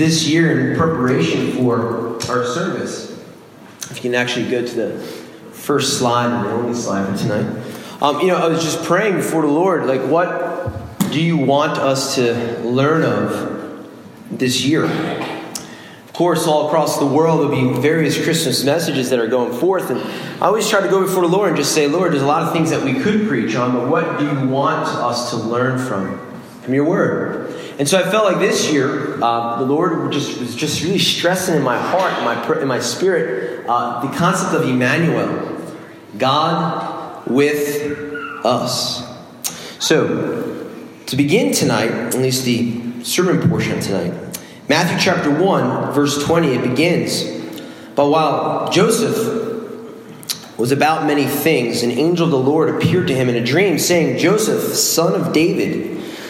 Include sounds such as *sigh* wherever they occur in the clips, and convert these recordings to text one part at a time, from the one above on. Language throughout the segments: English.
this year, in preparation for our service, if you can actually go to the first slide the only slide for tonight. Um, you know, I was just praying before the Lord, like, what do you want us to learn of this year? Of course, all across the world, there'll be various Christmas messages that are going forth. And I always try to go before the Lord and just say, Lord, there's a lot of things that we could preach on, but what do you want us to learn from, from your word? And so I felt like this year, uh, the Lord just was just really stressing in my heart, in my, in my spirit, uh, the concept of Emmanuel, God with us. So, to begin tonight, at least the sermon portion tonight, Matthew chapter 1, verse 20, it begins. But while Joseph was about many things, an angel of the Lord appeared to him in a dream, saying, Joseph, son of David,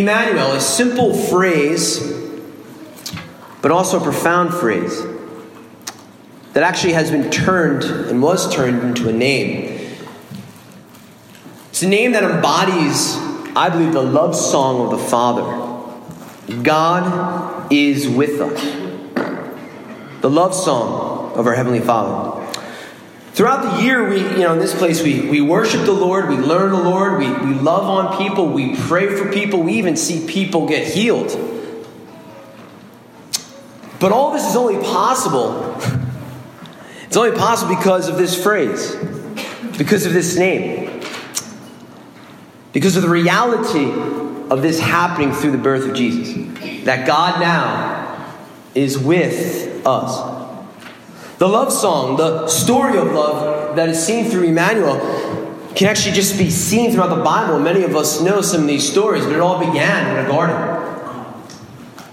Emmanuel, a simple phrase, but also a profound phrase that actually has been turned and was turned into a name. It's a name that embodies, I believe, the love song of the Father. God is with us. The love song of our Heavenly Father. Throughout the year, we, you know, in this place, we, we worship the Lord, we learn the Lord, we, we love on people, we pray for people, we even see people get healed. But all this is only possible. *laughs* It's only possible because of this phrase, because of this name, because of the reality of this happening through the birth of Jesus. That God now is with us. The love song, the story of love that is seen through Emmanuel, can actually just be seen throughout the Bible. Many of us know some of these stories, but it all began in a garden.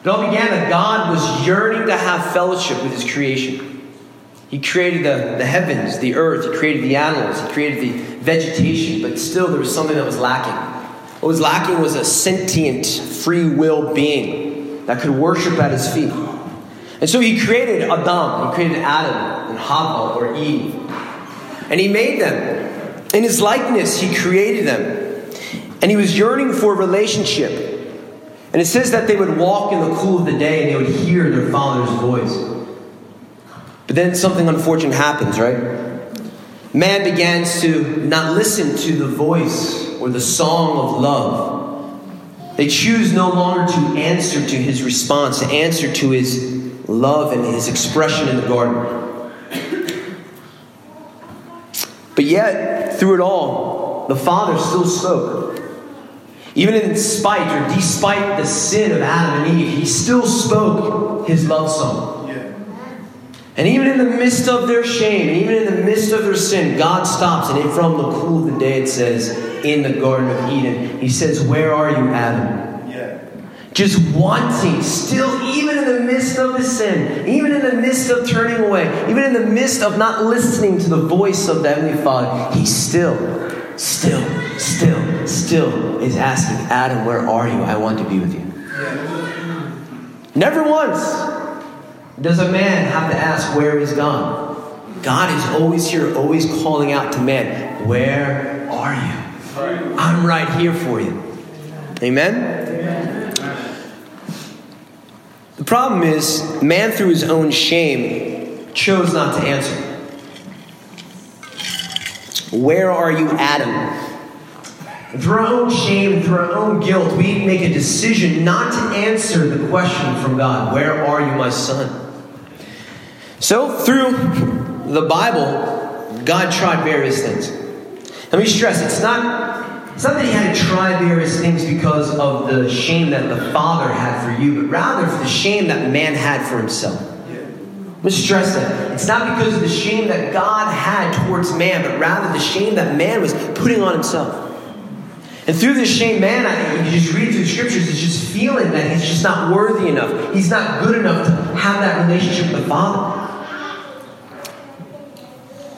It all began that God was yearning to have fellowship with His creation. He created the, the heavens, the earth, He created the animals, He created the vegetation, but still there was something that was lacking. What was lacking was a sentient, free will being that could worship at His feet. And so he created Adam, he created Adam and Hava or Eve. And he made them. In his likeness, he created them. And he was yearning for a relationship. And it says that they would walk in the cool of the day and they would hear their father's voice. But then something unfortunate happens, right? Man begins to not listen to the voice or the song of love. They choose no longer to answer to his response, to answer to his love and his expression in the garden. But yet, through it all, the Father still spoke. Even in spite or despite the sin of Adam and Eve, he still spoke his love song. And even in the midst of their shame, and even in the midst of their sin, God stops. And it from the cool of the day, it says, in the Garden of Eden, He says, Where are you, Adam? Just wanting, still, even in the midst of the sin, even in the midst of turning away, even in the midst of not listening to the voice of the Heavenly Father, he still, still, still, still is asking, Adam, where are you? I want to be with you. Never once does a man have to ask, where is God? God is always here, always calling out to man, Where are you? I'm right here for you. Amen? The problem is, man, through his own shame, chose not to answer. Where are you, Adam? Through our own shame, through our own guilt, we make a decision not to answer the question from God Where are you, my son? So, through the Bible, God tried various things. Let me stress it's not he had to try various things because of the shame that the Father had for you, but rather for the shame that man had for himself. Let's stress that. It's not because of the shame that God had towards man, but rather the shame that man was putting on himself. And through this shame, man, I, you just read through the scriptures, it's just feeling that he's just not worthy enough. He's not good enough to have that relationship with the Father.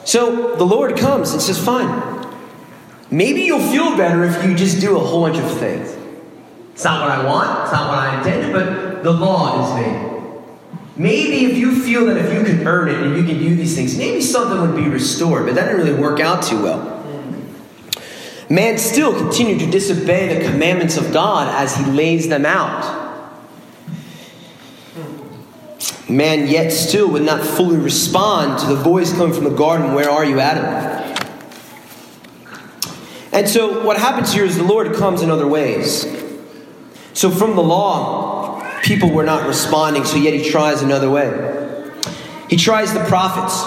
So the Lord comes and says, Fine. Maybe you'll feel better if you just do a whole bunch of things. It's not what I want, it's not what I intended, but the law is made. Maybe if you feel that if you can earn it and you can do these things, maybe something would be restored, but that didn't really work out too well. Man still continued to disobey the commandments of God as he lays them out. Man yet still would not fully respond to the voice coming from the garden, Where are you, Adam? And so what happens here is the Lord comes in other ways. So from the law, people were not responding, so yet he tries another way. He tries the prophets.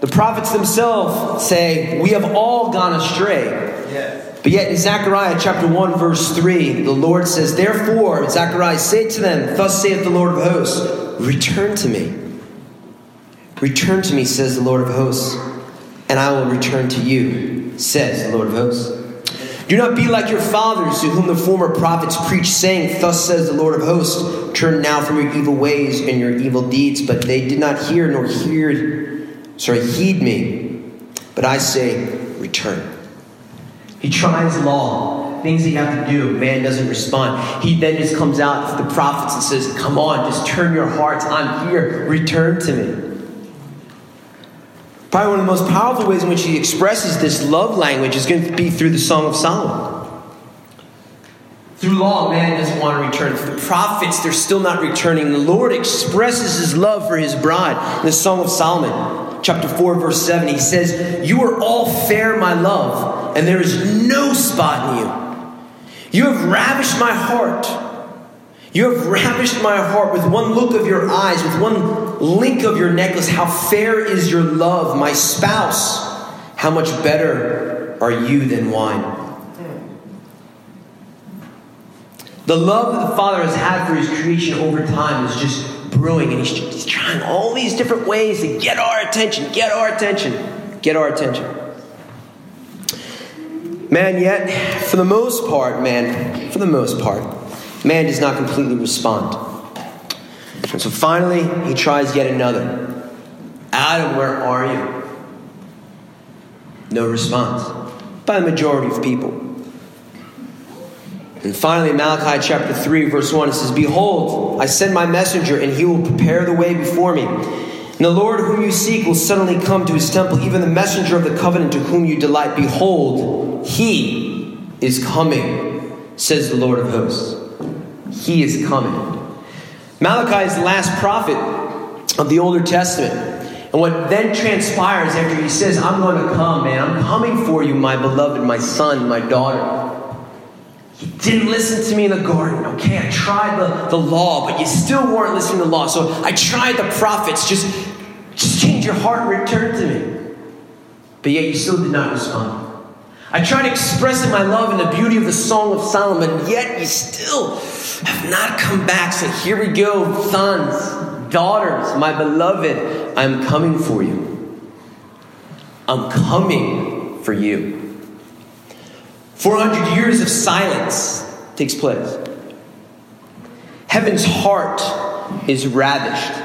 The prophets themselves say, We have all gone astray. Yes. But yet in Zechariah chapter 1, verse 3, the Lord says, Therefore, Zechariah, say to them, Thus saith the Lord of hosts, Return to me. Return to me, says the Lord of hosts, and I will return to you, says the Lord of hosts. Do not be like your fathers, to whom the former prophets preached, saying, Thus says the Lord of hosts, Turn now from your evil ways and your evil deeds. But they did not hear nor hear, sorry, heed me. But I say, Return. He tries law, things that you have to do. Man doesn't respond. He then just comes out to the prophets and says, Come on, just turn your hearts. I'm here. Return to me. Probably one of the most powerful ways in which he expresses this love language is going to be through the Song of Solomon. Through law, man doesn't want to return. Through the prophets, they're still not returning. The Lord expresses his love for his bride in the Song of Solomon, chapter 4, verse 7. He says, You are all fair, my love, and there is no spot in you. You have ravished my heart. You have ravished my heart with one look of your eyes, with one link of your necklace. How fair is your love, my spouse. How much better are you than wine? The love that the Father has had for His creation over time is just brewing, and He's, he's trying all these different ways to get our attention, get our attention, get our attention. Man, yet, for the most part, man, for the most part, Man does not completely respond. And so finally, he tries yet another. Adam, where are you? No response by the majority of people. And finally, Malachi chapter 3, verse 1, it says, Behold, I send my messenger, and he will prepare the way before me. And the Lord whom you seek will suddenly come to his temple, even the messenger of the covenant to whom you delight. Behold, he is coming, says the Lord of hosts. He is coming. Malachi is the last prophet of the Older Testament. And what then transpires after he says, I'm going to come, man, I'm coming for you, my beloved, my son, my daughter. You didn't listen to me in the garden. Okay, I tried the, the law, but you still weren't listening to the law. So I tried the prophets. Just, just change your heart and return to me. But yet you still did not respond. I tried expressing my love in the beauty of the Song of Solomon, yet you still have not come back. So here we go, sons, daughters, my beloved, I'm coming for you. I'm coming for you. 400 years of silence takes place. Heaven's heart is ravished,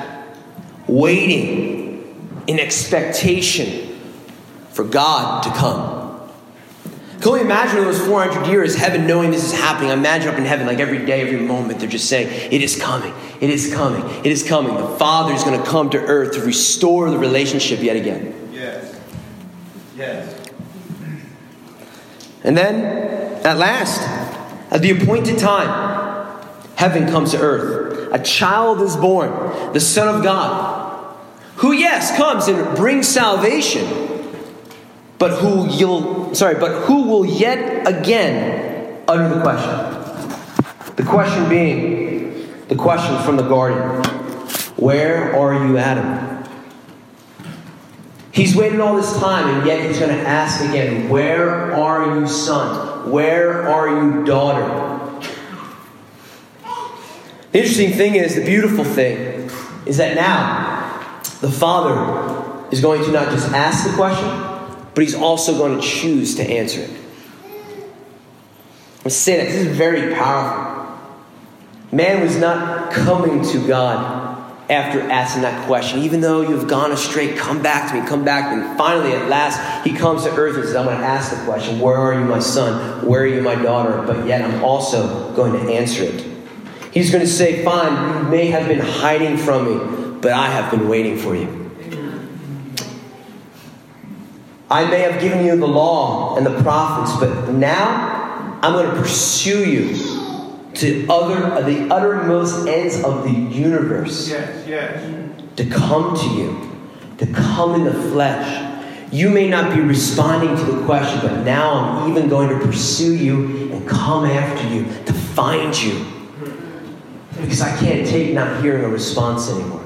waiting in expectation for God to come. Can only imagine those 400 years, heaven knowing this is happening. I imagine up in heaven, like every day, every moment, they're just saying, It is coming, it is coming, it is coming. The Father is going to come to earth to restore the relationship yet again. Yes. Yes. And then, at last, at the appointed time, heaven comes to earth. A child is born, the Son of God, who, yes, comes and brings salvation but who you'll sorry, but who will yet again utter the question. The question being the question from the garden. Where are you, Adam? He's waited all this time, and yet he's going to ask again, Where are you, son? Where are you, daughter? The interesting thing is, the beautiful thing is that now the Father is going to not just ask the question, but he's also going to choose to answer it. I say that this is very powerful. Man was not coming to God after asking that question. Even though you've gone astray, come back to me, come back to me. And finally, at last, he comes to earth and says, I'm going to ask the question, Where are you, my son? Where are you, my daughter? But yet, I'm also going to answer it. He's going to say, Fine, you may have been hiding from me, but I have been waiting for you. I may have given you the law and the prophets, but now I'm going to pursue you to other the uttermost ends of the universe. Yes, yes. To come to you, to come in the flesh. You may not be responding to the question, but now I'm even going to pursue you and come after you to find you. Because I can't take not hearing a response anymore.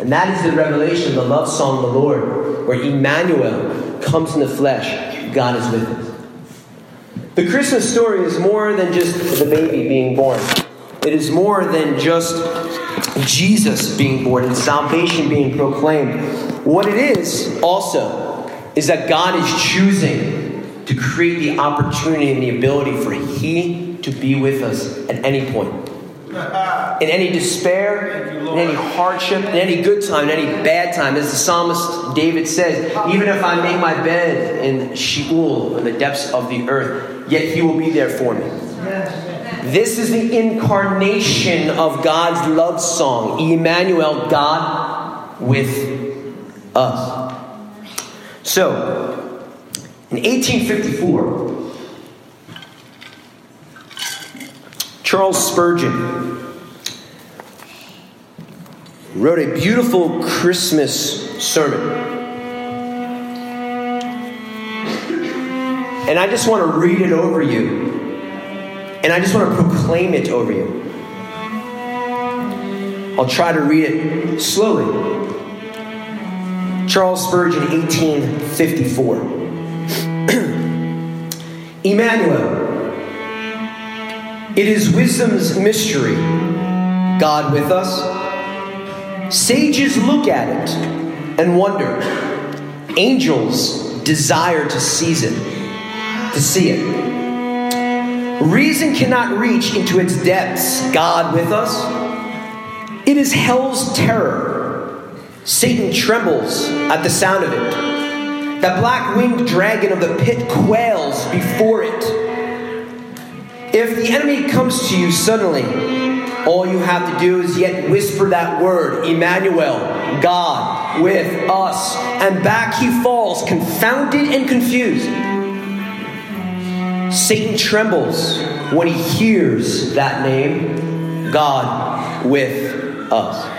And that is the revelation the love song of the Lord, where Emmanuel comes in the flesh. God is with us. The Christmas story is more than just the baby being born. It is more than just Jesus being born and salvation being proclaimed. What it is also is that God is choosing to create the opportunity and the ability for He to be with us at any point. In any despair, in any hardship, in any good time, in any bad time, as the psalmist David says, even if I make my bed in Sheol, in the depths of the earth, yet he will be there for me. This is the incarnation of God's love song, Emmanuel, God with us. So, in 1854, Charles Spurgeon wrote a beautiful Christmas sermon. And I just want to read it over you. And I just want to proclaim it over you. I'll try to read it slowly. Charles Spurgeon, 1854. *clears throat* Emmanuel, it is wisdom's mystery, God with us. Sages look at it and wonder. Angels desire to seize it to see it. Reason cannot reach into its depths, God with us. It is hell's terror. Satan trembles at the sound of it. The black winged dragon of the pit quails before it. If the enemy comes to you suddenly, all you have to do is yet whisper that word, Emmanuel, God with us, and back he falls, confounded and confused. Satan trembles when he hears that name, God with us.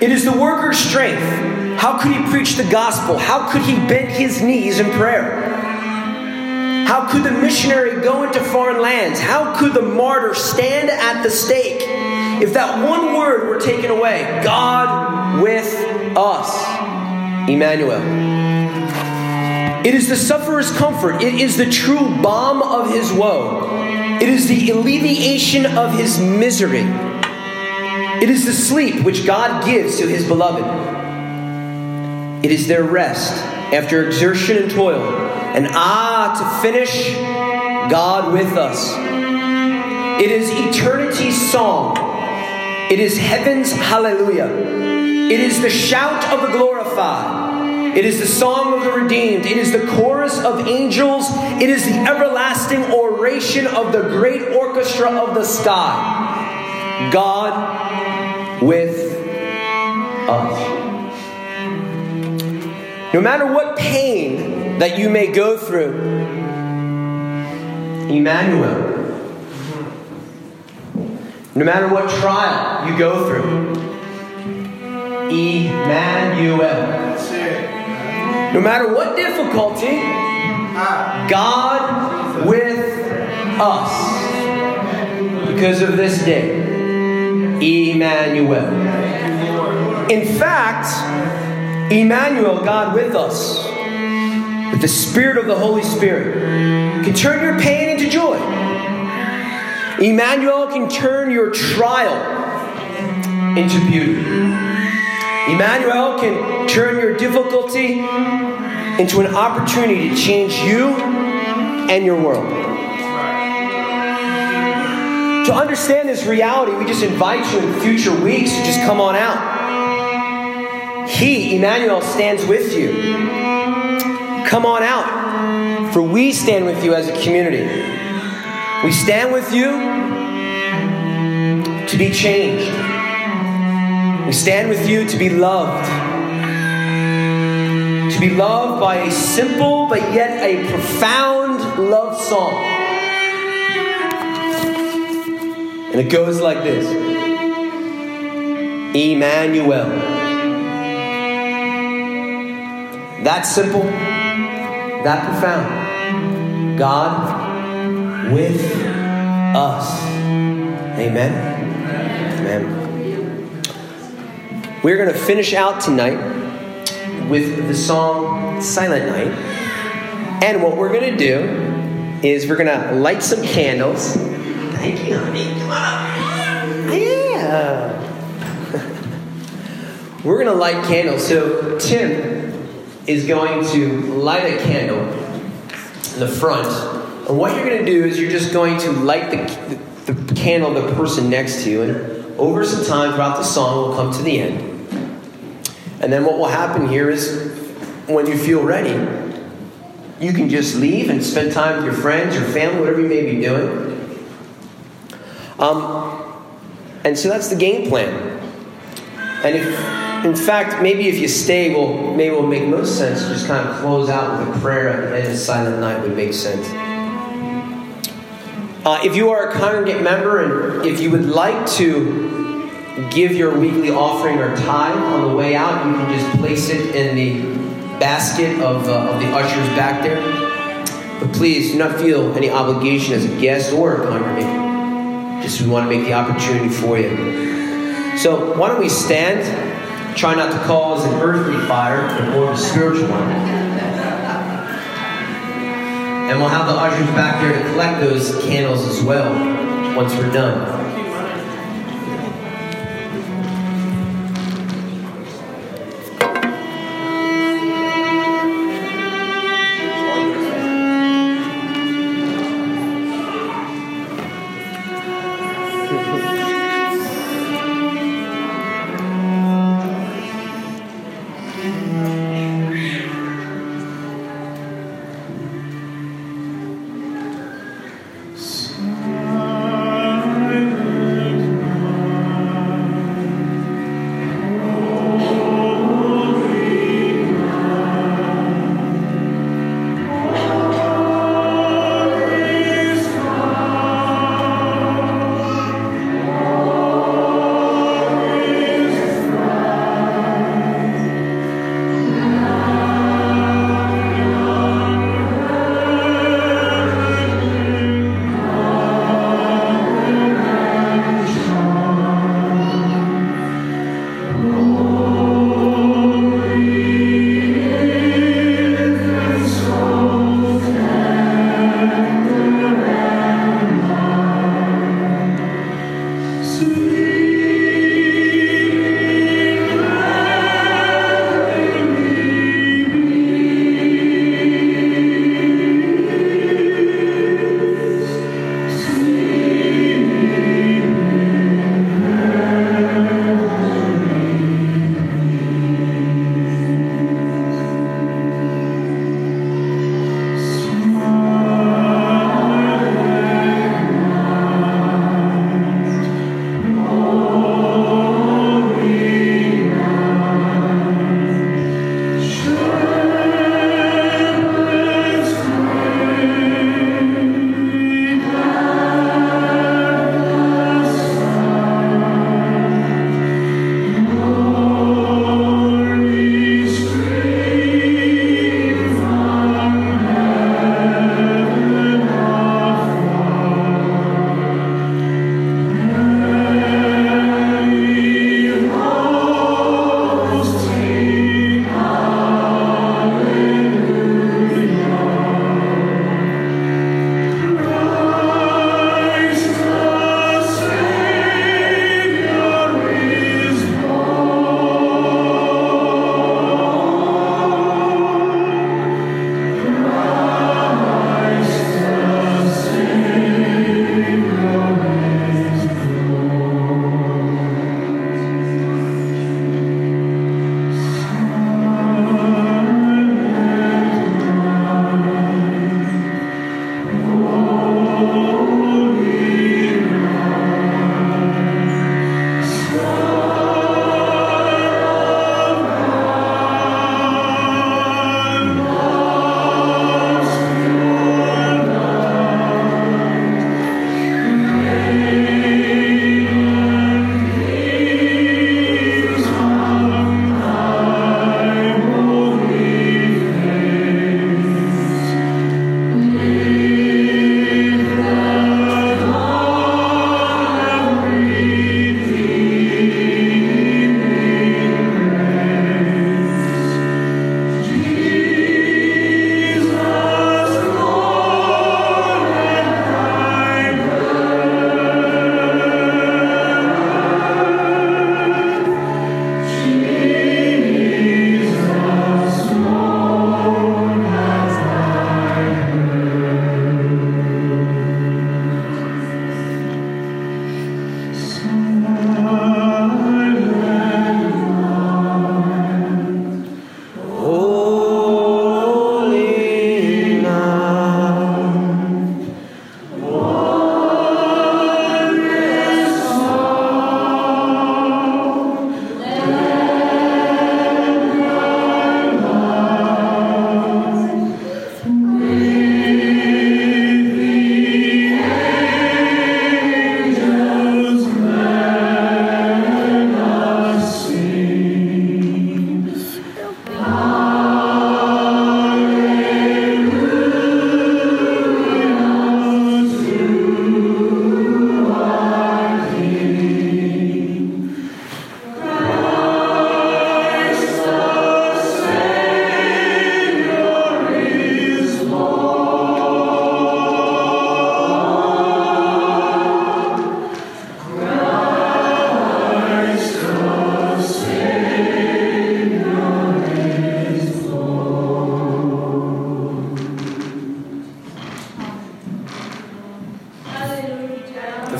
It is the worker's strength. How could he preach the gospel? How could he bend his knees in prayer? How could the missionary go into foreign lands? How could the martyr stand at the stake if that one word were taken away? God with us. Emmanuel. It is the sufferer's comfort. It is the true balm of his woe. It is the alleviation of his misery. It is the sleep which God gives to his beloved. It is their rest after exertion and toil. And ah, to finish, God with us. It is eternity's song. It is heaven's hallelujah. It is the shout of the glorified. It is the song of the redeemed. It is the chorus of angels. It is the everlasting oration of the great orchestra of the sky. God with us. No matter what pain that you may go through, Emmanuel. No matter what trial you go through, Emmanuel. No matter what difficulty, God with us. Because of this day, Emmanuel. In fact, Emmanuel, God with us, with the Spirit of the Holy Spirit, can turn your pain into joy. Emmanuel can turn your trial into beauty. Emmanuel can turn your difficulty into an opportunity to change you and your world. To understand this reality, we just invite you in future weeks to just come on out. He, Emmanuel, stands with you. Come on out, for we stand with you as a community. We stand with you to be changed. We stand with you to be loved. To be loved by a simple but yet a profound love song. And it goes like this Emmanuel. That simple, that profound. God with us. Amen. Amen. We're going to finish out tonight with the song Silent Night. And what we're going to do is we're going to light some candles. Thank you, honey. Come on up. Yeah. *laughs* we're going to light candles. So Tim is going to light a candle in the front. And what you're going to do is you're just going to light the, the, the candle the person next to you. And over some time throughout the song, we'll come to the end. And then what will happen here is when you feel ready, you can just leave and spend time with your friends, your family, whatever you may be doing. Um, and so that's the game plan. And if, in fact, maybe if you stay, well, maybe it will make most sense. Just kind of close out with a prayer at the end of Silent Night would make sense. Uh, if you are a congregate member and if you would like to give your weekly offering or tithe on the way out, you can just place it in the basket of, uh, of the ushers back there. But please do not feel any obligation as a guest or a congregant. Just we want to make the opportunity for you. So why don't we stand? Try not to cause an earthly fire, but more of a spiritual one. And we'll have the ushers back there to collect those candles as well once we're done.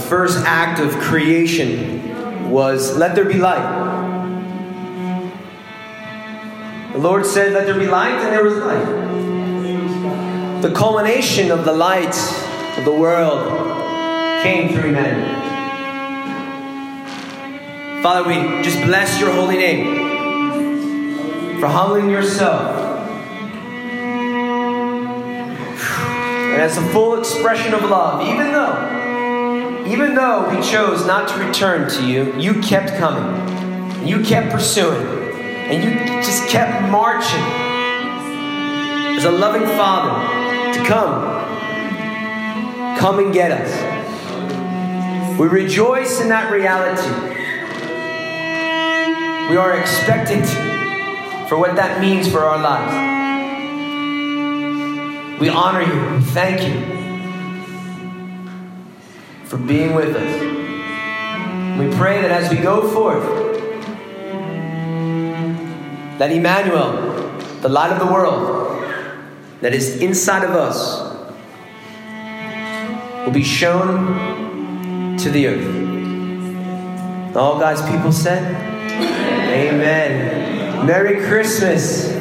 First act of creation was let there be light. The Lord said, Let there be light, and there was light. The culmination of the light of the world came through humanity. Father, we just bless your holy name for humbling yourself. And as a full expression of love, even though, even though we chose not to return to you, you kept coming. You kept pursuing. And you just kept marching as a loving father to come. Come and get us. We rejoice in that reality. We are expectant for what that means for our lives. We honor you. Thank you for being with us. We pray that as we go forth, that Emmanuel, the light of the world, that is inside of us, will be shown to the earth. All God's people said, Amen. Merry Christmas.